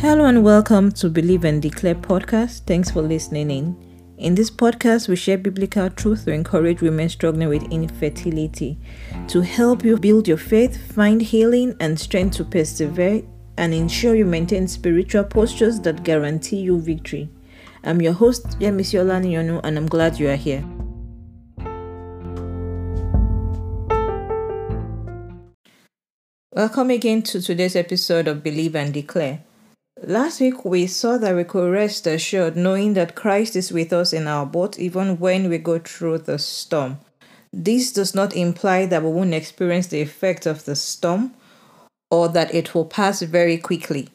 Hello and welcome to Believe and Declare podcast. Thanks for listening in. In this podcast, we share biblical truth to encourage women struggling with infertility, to help you build your faith, find healing and strength to persevere, and ensure you maintain spiritual postures that guarantee you victory. I'm your host, Yemisiola Yonu, and I'm glad you are here. Welcome again to today's episode of Believe and Declare. Last week, we saw that we could rest assured knowing that Christ is with us in our boat even when we go through the storm. This does not imply that we won't experience the effect of the storm or that it will pass very quickly.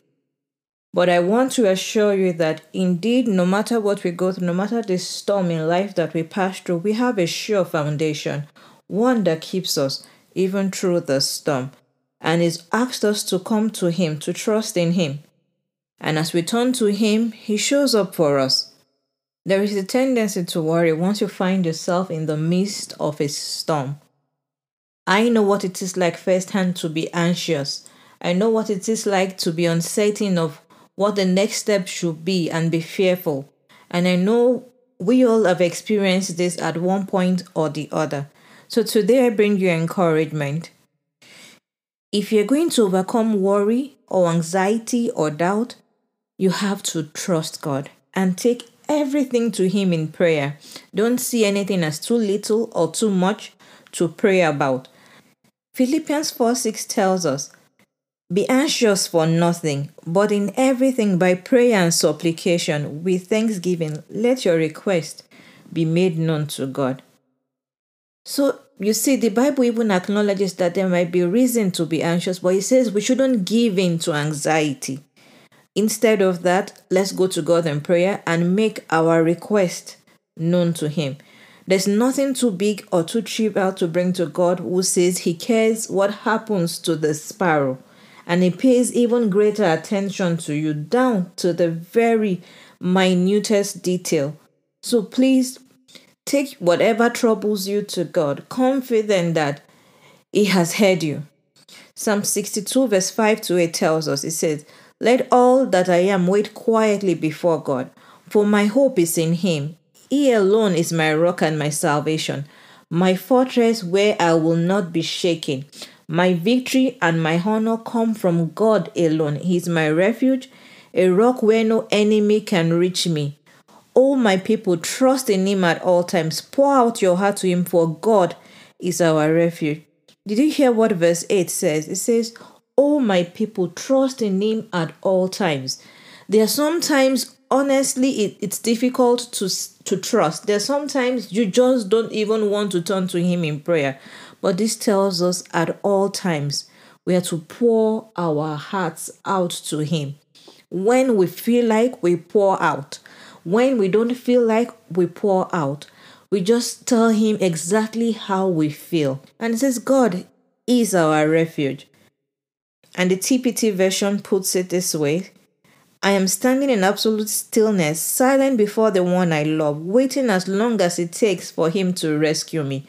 But I want to assure you that indeed, no matter what we go through, no matter the storm in life that we pass through, we have a sure foundation, one that keeps us even through the storm, and is asked us to come to Him, to trust in Him. And as we turn to Him, He shows up for us. There is a tendency to worry once you find yourself in the midst of a storm. I know what it is like firsthand to be anxious. I know what it is like to be uncertain of what the next step should be and be fearful. And I know we all have experienced this at one point or the other. So today I bring you encouragement. If you're going to overcome worry or anxiety or doubt, you have to trust God and take everything to Him in prayer. Don't see anything as too little or too much to pray about. Philippians 4 6 tells us, Be anxious for nothing, but in everything by prayer and supplication with thanksgiving, let your request be made known to God. So you see, the Bible even acknowledges that there might be reason to be anxious, but it says we shouldn't give in to anxiety. Instead of that, let's go to God in prayer and make our request known to Him. There's nothing too big or too trivial to bring to God who says He cares what happens to the sparrow and He pays even greater attention to you down to the very minutest detail. So please take whatever troubles you to God, confident that He has heard you. Psalm 62, verse 5 to 8 tells us, it says, let all that I am wait quietly before God, for my hope is in Him. He alone is my rock and my salvation, my fortress where I will not be shaken. My victory and my honor come from God alone. He is my refuge, a rock where no enemy can reach me. All my people, trust in Him at all times. Pour out your heart to Him, for God is our refuge. Did you hear what verse 8 says? It says, all my people trust in him at all times. There are sometimes honestly it, it's difficult to to trust. There are sometimes you just don't even want to turn to him in prayer. But this tells us at all times we are to pour our hearts out to him. When we feel like we pour out. When we don't feel like we pour out. We just tell him exactly how we feel. And it says God is our refuge. And the TPT version puts it this way I am standing in absolute stillness, silent before the one I love, waiting as long as it takes for him to rescue me.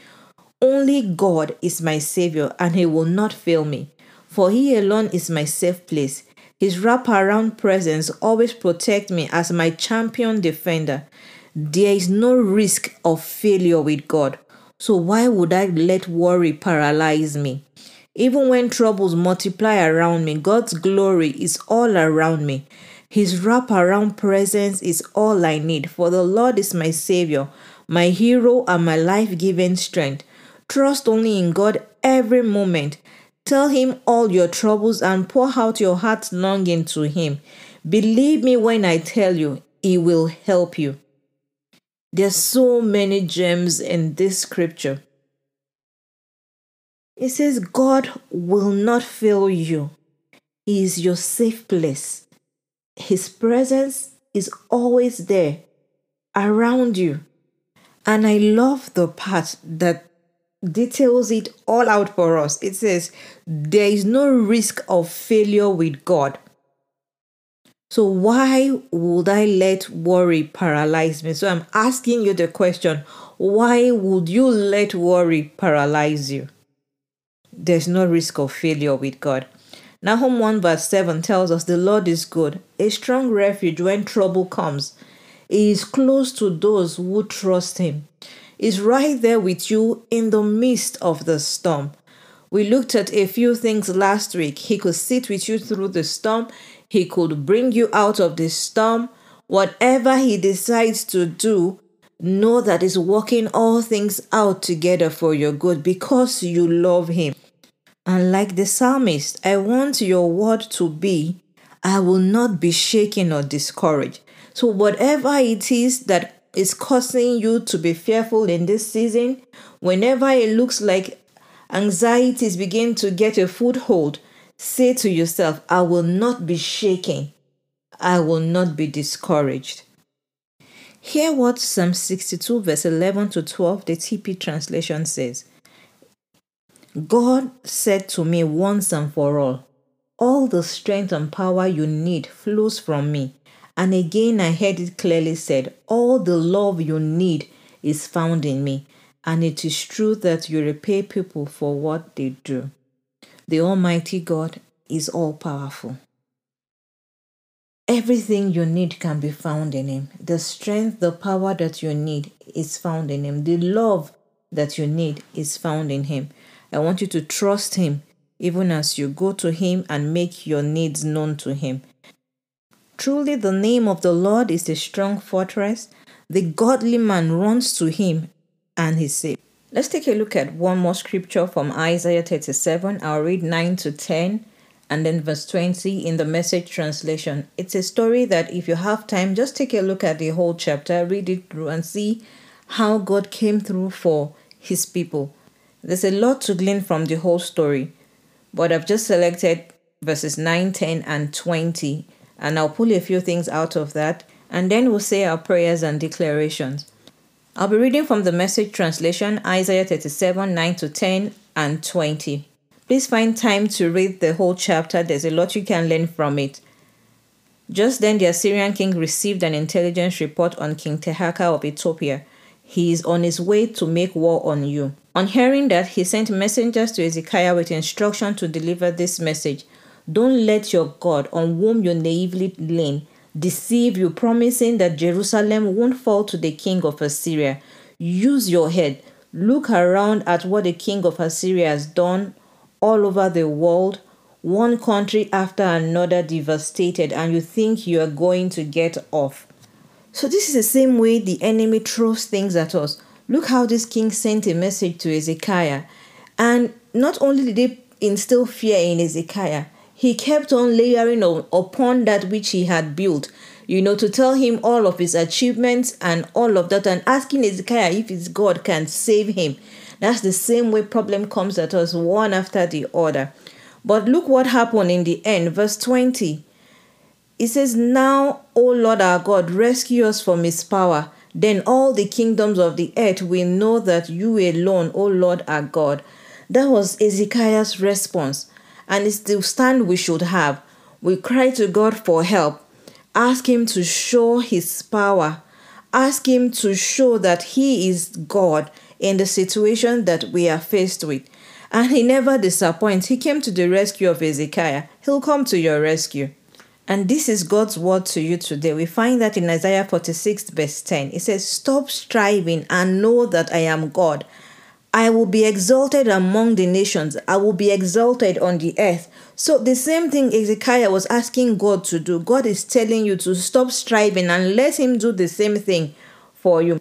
Only God is my Savior, and He will not fail me, for He alone is my safe place. His wraparound presence always protects me as my champion defender. There is no risk of failure with God, so why would I let worry paralyze me? Even when troubles multiply around me, God's glory is all around me. His wraparound presence is all I need, for the Lord is my Savior, my hero, and my life giving strength. Trust only in God every moment. Tell Him all your troubles and pour out your heart's longing to Him. Believe me when I tell you, He will help you. There's so many gems in this scripture. It says, God will not fail you. He is your safe place. His presence is always there around you. And I love the part that details it all out for us. It says, There is no risk of failure with God. So, why would I let worry paralyze me? So, I'm asking you the question why would you let worry paralyze you? There's no risk of failure with God. Nahum 1 verse 7 tells us the Lord is good, a strong refuge when trouble comes. He is close to those who trust him. He's right there with you in the midst of the storm. We looked at a few things last week. He could sit with you through the storm. He could bring you out of the storm. Whatever he decides to do, know that he's working all things out together for your good because you love him. And like the psalmist, I want your word to be, I will not be shaken or discouraged. So, whatever it is that is causing you to be fearful in this season, whenever it looks like anxieties begin to get a foothold, say to yourself, I will not be shaken. I will not be discouraged. Hear what Psalm 62, verse 11 to 12, the TP translation says God said to me once and for all, All the strength and power you need flows from me. And again, I heard it clearly said, All the love you need is found in me. And it is true that you repay people for what they do. The Almighty God is all powerful. Everything you need can be found in Him. The strength, the power that you need is found in Him. The love that you need is found in Him. I want you to trust Him even as you go to Him and make your needs known to Him. Truly, the name of the Lord is a strong fortress. The godly man runs to Him and He saves. Let's take a look at one more scripture from Isaiah 37. I'll read 9 to 10 and then verse 20 in the message translation. It's a story that if you have time, just take a look at the whole chapter, read it through, and see how God came through for his people. There's a lot to glean from the whole story, but I've just selected verses 9, 10, and 20, and I'll pull a few things out of that, and then we'll say our prayers and declarations. I'll be reading from the message translation Isaiah 37, 9 to 10, and 20. Please find time to read the whole chapter, there's a lot you can learn from it. Just then, the Assyrian king received an intelligence report on King Tirhakah of Ethiopia. He is on his way to make war on you. On hearing that, he sent messengers to Ezekiah with instruction to deliver this message Don't let your God, on whom you naively lean, deceive you, promising that Jerusalem won't fall to the king of Assyria. Use your head. Look around at what the king of Assyria has done all over the world, one country after another devastated, and you think you are going to get off. So, this is the same way the enemy throws things at us. Look how this king sent a message to Ezekiah. And not only did he instill fear in Ezekiah, he kept on layering on, upon that which he had built, you know, to tell him all of his achievements and all of that, and asking Ezekiah if his God can save him. That's the same way problem comes at us one after the other. But look what happened in the end, verse 20. It says, Now, O Lord our God, rescue us from his power then all the kingdoms of the earth will know that you alone, O Lord, are God. That was Ezekiah's response, and it's the stand we should have. We cry to God for help, ask Him to show His power, ask Him to show that He is God in the situation that we are faced with. And He never disappoints. He came to the rescue of Ezekiah, He'll come to your rescue. And this is God's word to you today. We find that in Isaiah 46, verse 10. It says, Stop striving and know that I am God. I will be exalted among the nations, I will be exalted on the earth. So, the same thing Ezekiah was asking God to do. God is telling you to stop striving and let Him do the same thing for you.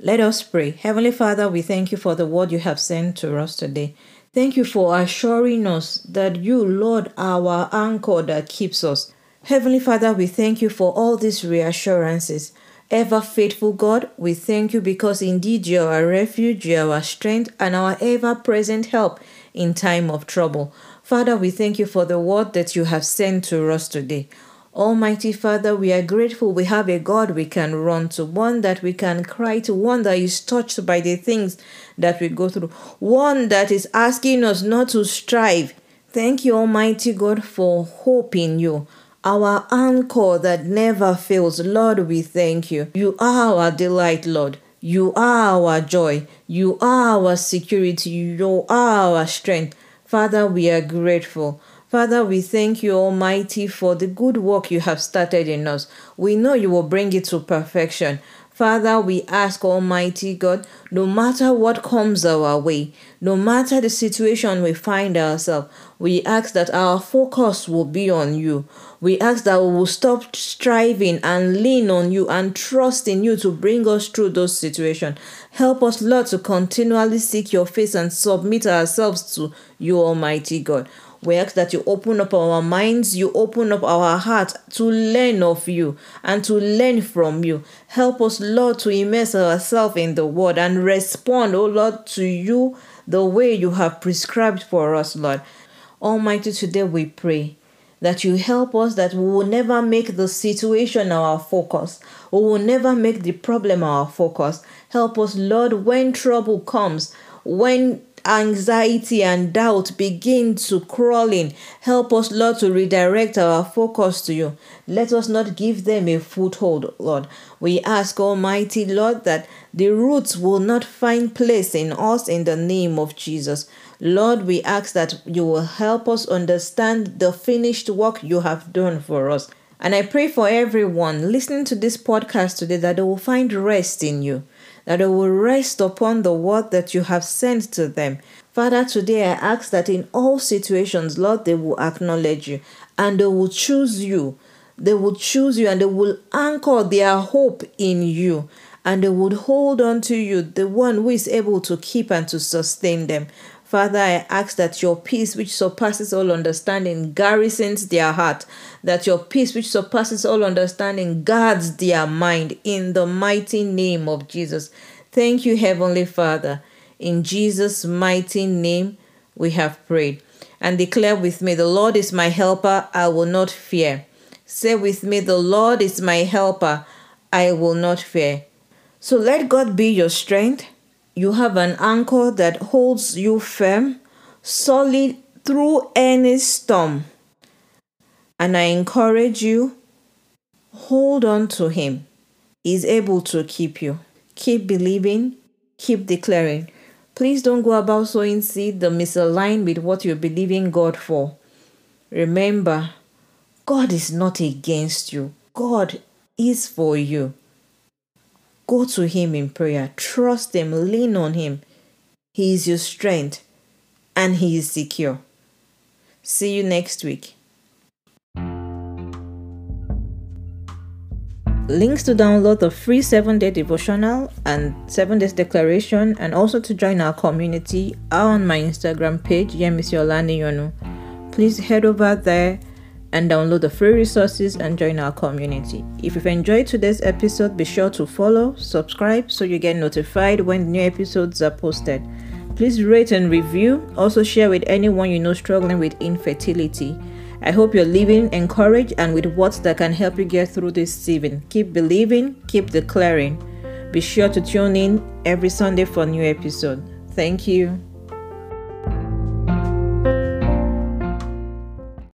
Let us pray. Heavenly Father, we thank you for the word you have sent to us today. Thank you for assuring us that you, Lord, our anchor that keeps us. Heavenly Father, we thank you for all these reassurances. Ever faithful God, we thank you because indeed you are our refuge, you are our strength, and our ever present help in time of trouble. Father, we thank you for the word that you have sent to us today. Almighty Father, we are grateful we have a God we can run to, one that we can cry to, one that is touched by the things that we go through, one that is asking us not to strive. Thank you, Almighty God, for hope in you our anchor that never fails. Lord, we thank you. You are our delight, Lord. You are our joy. You are our security. You are our strength. Father, we are grateful. Father, we thank you, Almighty, for the good work you have started in us. We know you will bring it to perfection. Father, we ask, Almighty God, no matter what comes our way, no matter the situation we find ourselves, we ask that our focus will be on you. We ask that we will stop striving and lean on you and trust in you to bring us through those situations. Help us, Lord, to continually seek your face and submit ourselves to you, Almighty God. Ask that you open up our minds, you open up our hearts to learn of you and to learn from you. Help us, Lord, to immerse ourselves in the word and respond, oh Lord, to you the way you have prescribed for us, Lord. Almighty, today we pray that you help us that we will never make the situation our focus. We will never make the problem our focus. Help us, Lord, when trouble comes, when anxiety and doubt begin to crawl in. Help us, Lord, to redirect our focus to you. Let us not give them a foothold, Lord. We ask, Almighty Lord, that the roots will not find place in us in the name of Jesus. Lord, we ask that you will help us understand the finished work you have done for us. And I pray for everyone listening to this podcast today that they will find rest in you that they will rest upon the word that you have sent to them. Father, today I ask that in all situations, Lord, they will acknowledge you and they will choose you. They will choose you and they will anchor their hope in you and they would hold on to you, the one who is able to keep and to sustain them. Father, I ask that your peace, which surpasses all understanding, garrisons their heart, that your peace, which surpasses all understanding, guards their mind in the mighty name of Jesus. Thank you, Heavenly Father. In Jesus' mighty name, we have prayed. And declare with me, The Lord is my helper, I will not fear. Say with me, The Lord is my helper, I will not fear. So let God be your strength you have an anchor that holds you firm, solid through any storm. And I encourage you, hold on to Him. He's able to keep you. Keep believing, keep declaring. Please don't go about sowing seed that misaligned with what you're believing God for. Remember, God is not against you, God is for you. Go to Him in prayer. Trust Him. Lean on Him. He is your strength and He is secure. See you next week. Links to download the free 7 day devotional and 7 days declaration and also to join our community are on my Instagram page, Yemisi Please head over there and download the free resources and join our community. If you've enjoyed today's episode, be sure to follow, subscribe so you get notified when new episodes are posted. Please rate and review. Also, share with anyone you know struggling with infertility. I hope you're living encouraged and with words that can help you get through this season. Keep believing, keep declaring. Be sure to tune in every Sunday for a new episode. Thank you.